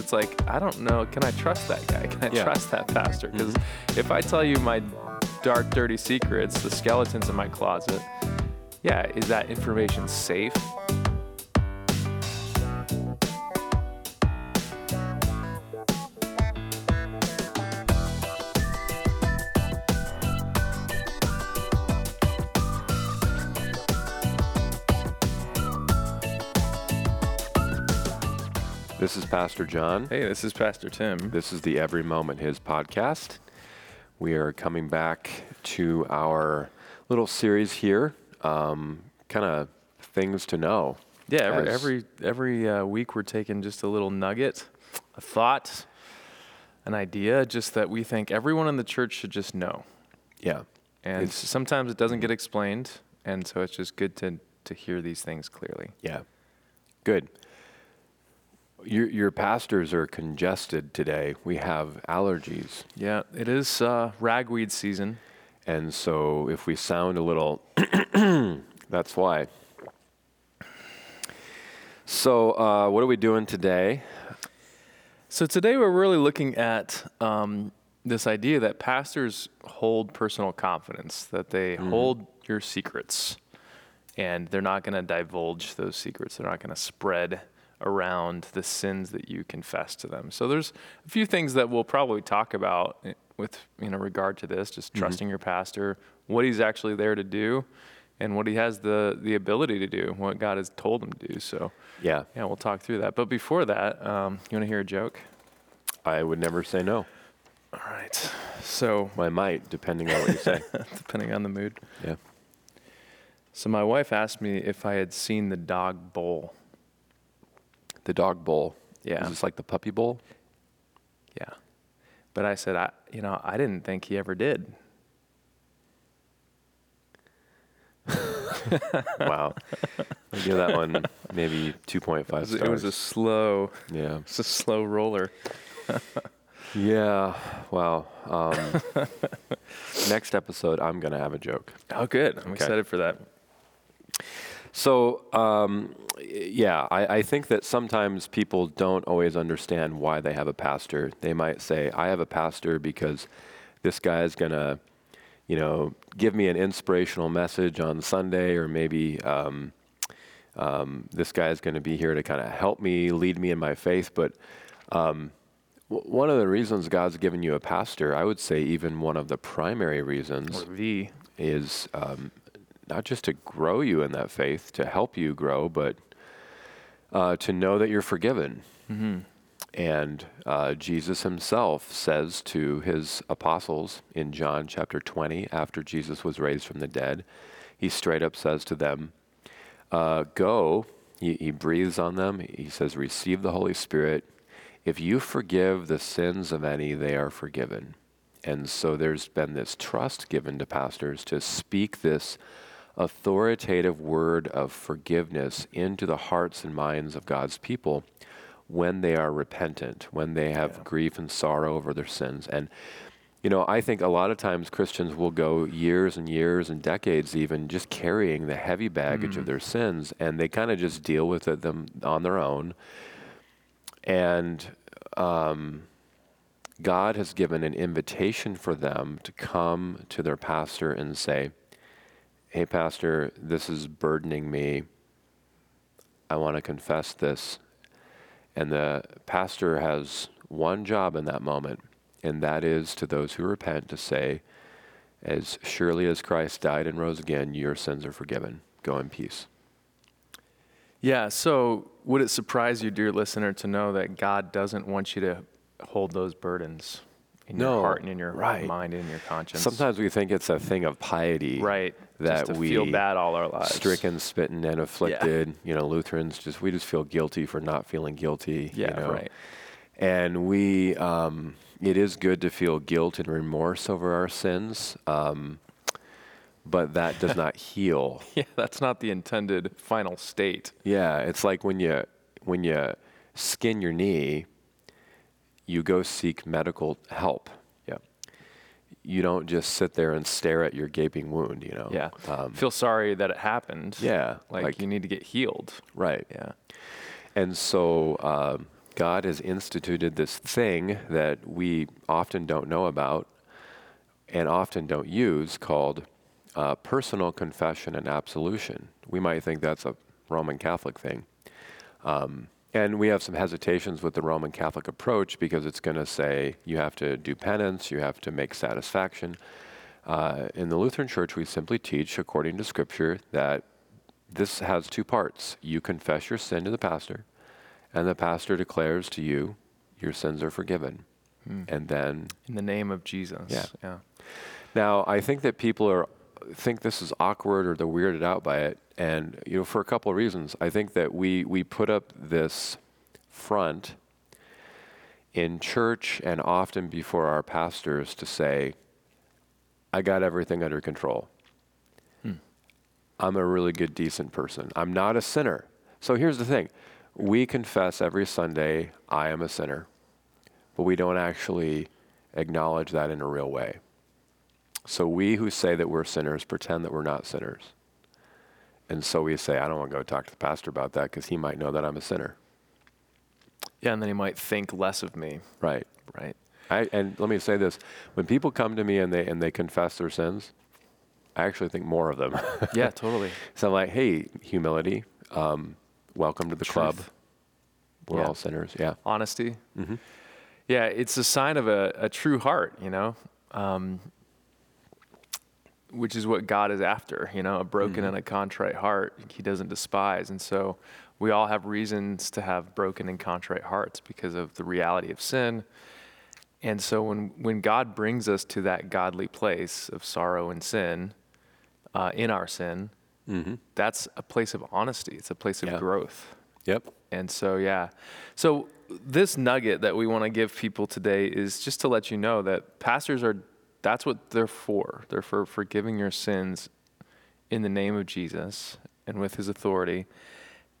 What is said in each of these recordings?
it's like I don't know. Can I trust that guy? Can I Yeah. trust that pastor? Mm-hmm. Because if I tell you my dark, dirty secrets, the skeletons in my closet, yeah, is that information safe? This is Pastor John. Hey, this is Pastor Tim. This is the Every Moment His podcast. We are coming back to our little series here, um, kind of things to know. Yeah, every as- every every uh, week we're taking just a little nugget, a thought, an idea, just that we think everyone in the church should just know. Yeah. And It's- sometimes it doesn't get explained, and so it's just good to to hear these things clearly. Yeah. Good. Your, your pastors are congested today. We have allergies. Yeah, it is uh, ragweed season. And so if we sound a little, that's why. So, uh, what are we doing today? So today we're really looking at um, this idea that pastors hold personal confidence, that they hold your secrets, and they're not going to divulge those secrets. They're not going to spread around the sins that you confess to them. So there's a few things that we'll probably talk about with you know regard to this, just trusting your pastor, what he's actually there to do, and what he has the the ability to do, what God has told him to do. So Yeah, yeah, we'll talk through that. But before that, um, you want to hear a joke? I would never say no. All right. So, I might, depending on what you say. depending on the mood. yeah. So, my wife asked me if I had seen the dog bowl. The dog bowl. Yeah. Is this like the puppy bowl? Yeah. But I said, I, you know, I didn't think he ever did. wow. I'll give that one maybe 2.5 It was, stars. it was a slow, yeah. it's a slow roller. Yeah. Wow. Um, next episode, I'm going to have a joke. Oh, good. I'm Okay. excited for that. So, um, yeah, I, I think that sometimes people don't always understand why they have a pastor. They might say, I have a pastor because this guy is going to, you know, give me an inspirational message on Sunday, or maybe um, um, this guy is going to be here to kind of help me, lead me in my faith. But um, w- one of the reasons God's given you a pastor, I would say even one of the primary reasons Or V. is um, not just to grow you in that faith, to help you grow, but uh, to know that you're forgiven. And uh, Jesus himself says to his apostles in John chapter 20, after Jesus was raised from the dead, he straight up says to them, uh, Go, he, he breathes on them. He says, Receive the Holy Spirit. If you forgive the sins of any, they are forgiven. And so there's been this trust given to pastors to speak this authoritative word of forgiveness into the hearts and minds of God's people when they are repentant, when they have grief and sorrow over their sins. And, you know, I think a lot of times Christians will go years and years and decades even just carrying the heavy baggage of their sins, and they kind of just deal with it them on their own. And um, God has given an invitation for them to come to their pastor and say, Hey, Pastor, this is burdening me. I want to confess this. And the pastor has one job in that moment, and that is to those who repent to say, As surely as Christ died and rose again, your sins are forgiven. Go in peace. Yeah. So, would it surprise you, dear listener, to know that God doesn't want you to hold those burdens in No, your heart and in your right. mind and in your conscience? Sometimes we think it's a thing of piety. right. that we feel bad all our lives. stricken, smitten, and afflicted. You know, Lutherans just we just feel guilty for not feeling guilty. Yeah. you know? Right. And we, um, it is good to feel guilt and remorse over our sins, um, but that does not heal. Yeah. That's not the intended final state. Yeah, it's like when you when you skin your knee, you go seek medical help. Yeah. You don't just sit there and stare at your gaping wound. You know. Yeah. Um, Feel sorry that it happened. yeah. Like, you need to get healed. right. Yeah. And so, um, God has instituted this thing that we often don't know about and often don't use called uh, personal confession and absolution. We might think that's a Roman Catholic thing. Um, and we have some hesitations with the Roman Catholic approach because it's going to say you have to do penance, you have to make satisfaction. Uh, in the Lutheran Church, we simply teach, according to Scripture, that this has two parts. You confess your sin to the pastor, and the pastor declares to you, your sins are forgiven. Hmm. And then. In the name of Jesus. Yeah. yeah. Now, I think that people are think this is awkward or they're weirded out by it. And, you know, for a couple of reasons. I think that we, we put up this front in church and often before our pastors to say, I got everything under control. Hmm. I'm a really good, decent person. I'm not a sinner. So here's the thing we confess every Sunday, I am a sinner, but we don't actually acknowledge that in a real way. So we who say that we're sinners pretend that we're not sinners. And so we say, I don't want to go talk to the pastor about that because he might know that I'm a sinner. Yeah, and then he might think less of me. Right. Right. I, and let me say this: when people come to me and they and they confess their sins, I actually think more of them. yeah, totally. So I'm like, hey, humility, um, welcome to the Truth. club. We're Yeah. all sinners. Yeah. Honesty. hmm Yeah, it's a sign of a, a true heart, you know, um, which is what God is after, you know, a broken Mhm. and a contrite heart he doesn't despise. And so we all have reasons to have broken and contrite hearts because of the reality of sin. And so when, when God brings us to that godly place of sorrow and sin, uh, in our sin, hmm that's a place of honesty. It's a place of Yeah. growth. Yep. And so, yeah. So, this nugget that we want to give people today is just to let you know that pastors are, that's what they're for. They're for forgiving your sins in the name of Jesus and with his authority.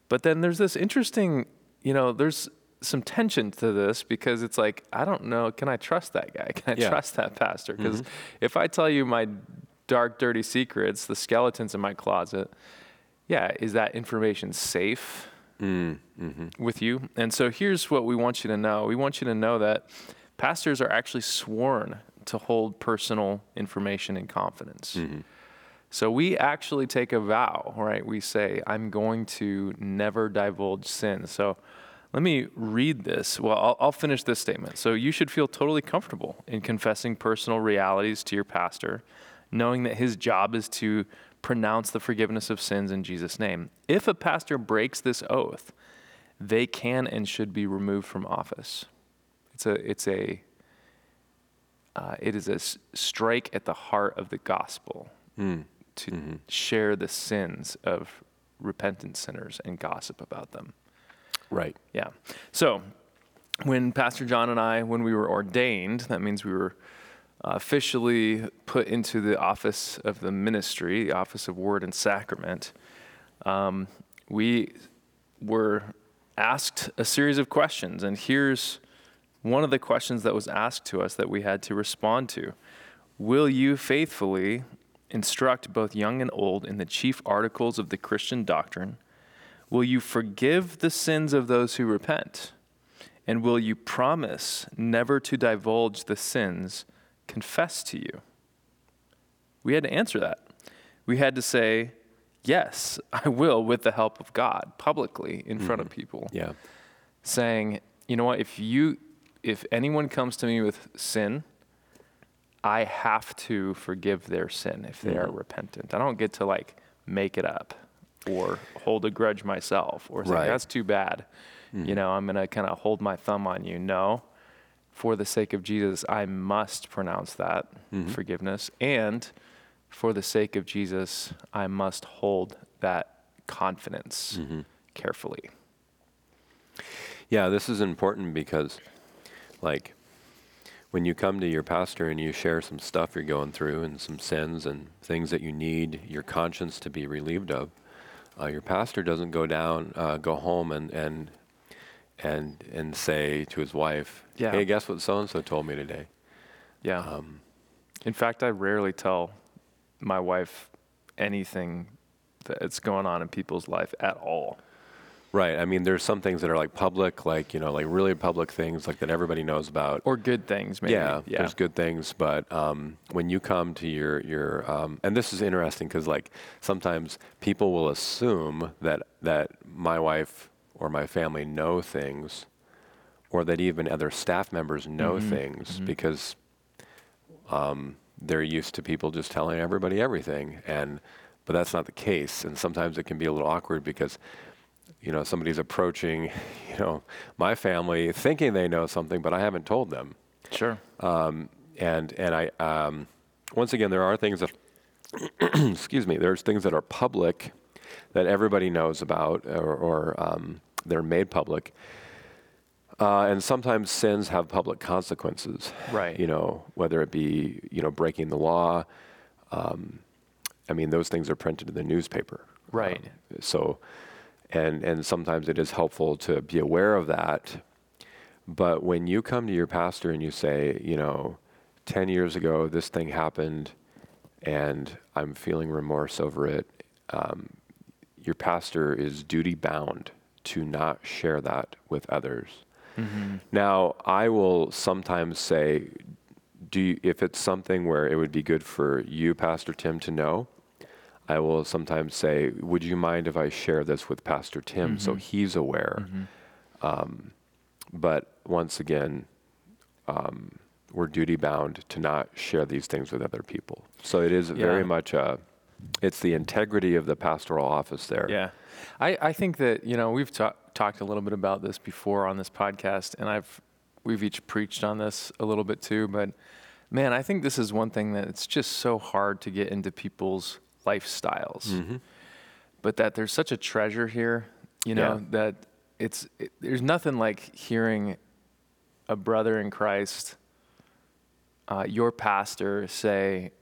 But then there's this interesting, you know, there's some tension to this because it's like, I don't know, can I trust that guy? Can I Yeah. trust that pastor? Because Mhm. if I tell you my dark, dirty secrets, the skeletons in my closet, yeah, is that information safe? Mm-hmm. with you. And so here's what we want you to know. We want you to know that pastors are actually sworn to hold personal information in confidence. Mm-hmm. So we actually take a vow, right? We say, I'm going to never divulge sin. So let me read this. Well, I'll, I'll finish this statement. So you should feel totally comfortable in confessing personal realities to your pastor, knowing that his job is to pronounce the forgiveness of sins in Jesus' name. If a pastor breaks this oath, they can and should be removed from office. It's a, it's a, uh, it is a s- strike at the heart of the gospel Mm. to Mhm. share the sins of repentant sinners and gossip about them. Right. Yeah. So, when Pastor John and I, when we were ordained, that means we were officially put into the office of the ministry, the office of word and sacrament, um, we were asked a series of questions. And here's one of the questions that was asked to us that we had to respond to Will you faithfully instruct both young and old in the chief articles of the Christian doctrine? Will you forgive the sins of those who repent? And will you promise never to divulge the sins confessed to you? We had to answer that. We had to say, Yes, I will, with the help of God, publicly in front of mm. people Yeah. saying, you know what, if you if anyone comes to me with sin, I have to forgive their sin if they are Mhm. repentant. I don't get to like make it up or hold a grudge myself or say Right. that's too bad. You Mhm. know, I'm going to kind of hold my thumb on you. No. For the sake of Jesus, I must pronounce that Mhm. forgiveness and for the sake of Jesus, I must hold that confidence Mhm. carefully. Yeah, this is important because, like, when you come to your pastor and you share some stuff you're going through and some sins and things that you need your conscience to be relieved of, uh, your pastor doesn't go down, uh, go home and and and and say to his wife, Yeah. "Hey, guess what so and so told me today." Yeah. Um, In fact, I rarely tell my wife anything that's going on in people's life at all. Right. I mean, there's some things that are like public, like you know, like really public things, like that everybody knows about. Or good things, maybe. yeah, there's good things, but um, when you come to your your, um, and this is interesting because like sometimes people will assume that that my wife or my family know things, or that even other staff members know Mm-hmm. things because um, they're used to people just telling everybody everything, and but that's not the case, and sometimes it can be a little awkward because you know somebody's approaching you know my family thinking they know something, but I haven't told them, Sure. um, and and I um, once again there are things that excuse me there's things that are public that everybody knows about or, or um, they're made public. Uh, and sometimes sins have public consequences. Right. You know, whether it be you know breaking the law. Um, I mean, those things are printed in the newspaper. Right. Um, so, and and sometimes it is helpful to be aware of that. But when you come to your pastor and you say, you know, ten years ago this thing happened, and I'm feeling remorse over it, um, your pastor is duty bound to not share that with others. Now, I will sometimes say, do you, if it's something where it would be good for you, Pastor Tim, to know, I will sometimes say, would you mind if I share this with Pastor Tim so he's aware? Um, but once again, um, we're duty bound to not share these things with other people. So it is very much a, it's the integrity of the pastoral office there. Yeah. I, I think that, you know, we've ta- talked a little bit about this before on this podcast, and I've we've each preached on this a little bit too, but man, I think this is one thing that it's just so hard to get into people's lifestyles. Mm-hmm. But that there's such a treasure here, you know, Yeah. that it's it, there's nothing like hearing a brother in Christ, uh, your pastor say,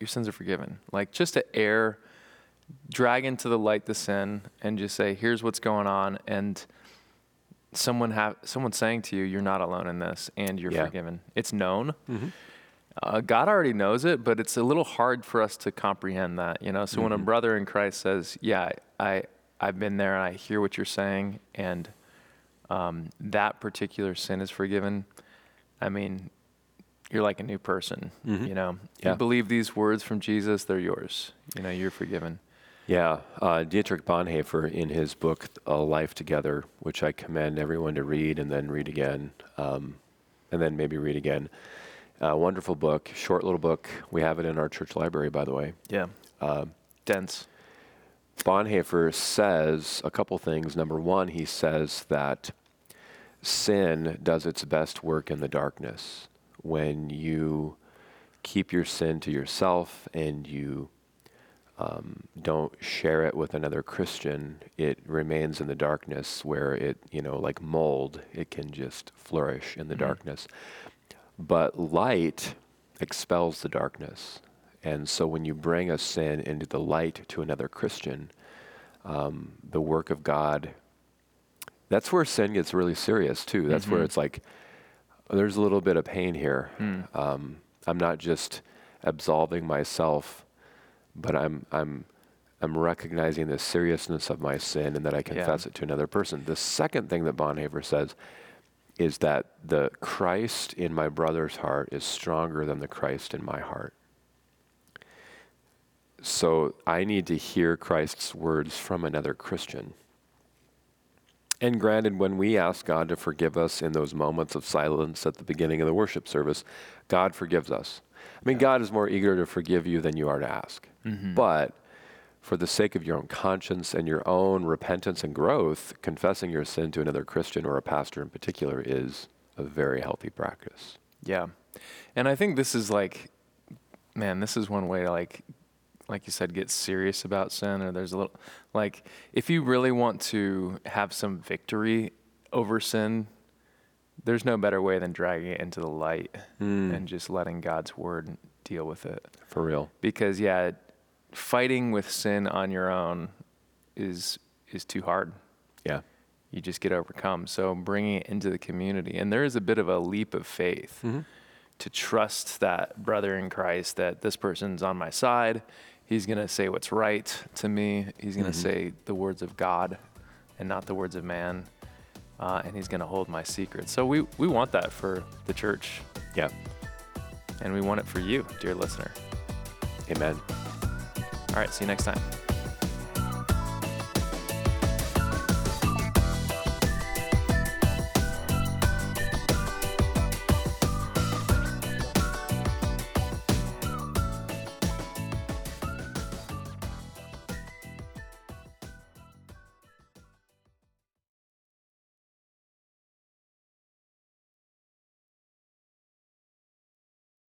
"Your sins are forgiven." Like just to air, drag into the light the sin, and just say, "Here's what's going on," and someone have someone saying to you, "You're not alone in this, and you're Yeah. forgiven." It's known. Uh, God already knows it, but it's a little hard for us to comprehend that, you know. So when a brother in Christ says, "Yeah, I I've been there and I hear what you're saying," and um, that particular sin is forgiven, I mean, you're like a new person, you know. Yeah. You believe these words from Jesus, they're yours. You know, you're forgiven. Yeah, uh, Dietrich Bonhoeffer in his book A Life Together, which I commend everyone to read and then read again, um, and then maybe read again. Uh, wonderful book, short little book. We have it in our church library, by the way. Yeah. Dense. Bonhoeffer says a couple things. Number one, he says that sin does its best work in the darkness. When you keep your sin to yourself and you um, don't share it with another Christian, it remains in the darkness where it, you know, like mold, it can just flourish in the darkness. But light expels the darkness. And so when you bring a sin into the light to another Christian, um, the work of God, that's where sin gets really serious too. That's where it's like, there's a little bit of pain here. Um, I'm not just absolving myself, but I'm, I'm, I'm recognizing the seriousness of my sin and that I confess it to another person. The second thing that Bonhoeffer says is that the Christ in my brother's heart is stronger than the Christ in my heart. So I need to hear Christ's words from another Christian. And granted, when we ask God to forgive us in those moments of silence at the beginning of the worship service, God forgives us. I mean, God is more eager to forgive you than you are to ask. Mm-hmm. But for the sake of your own conscience and your own repentance and growth, confessing your sin to another Christian or a pastor in particular is a very healthy practice. Yeah. And I think this is like, man, this is one way to like, like you said, get serious about sin. Or there's a little, like, if you really want to have some victory over sin, there's no better way than dragging it into the light hmm. and just letting God's word deal with it. For real. Because yeah, fighting with sin on your own is is too hard. Yeah. you just get overcome. So bringing it into the community, and there is a bit of a leap of faith to trust that brother in Christ that this person's on my side. He's gonna say what's right to me. He's gonna say the words of God, and not the words of man. Uh, and he's going to hold my secret. So we, we want that for the church, Yeah. and we want it for you, dear listener. Amen. All right, see you next time.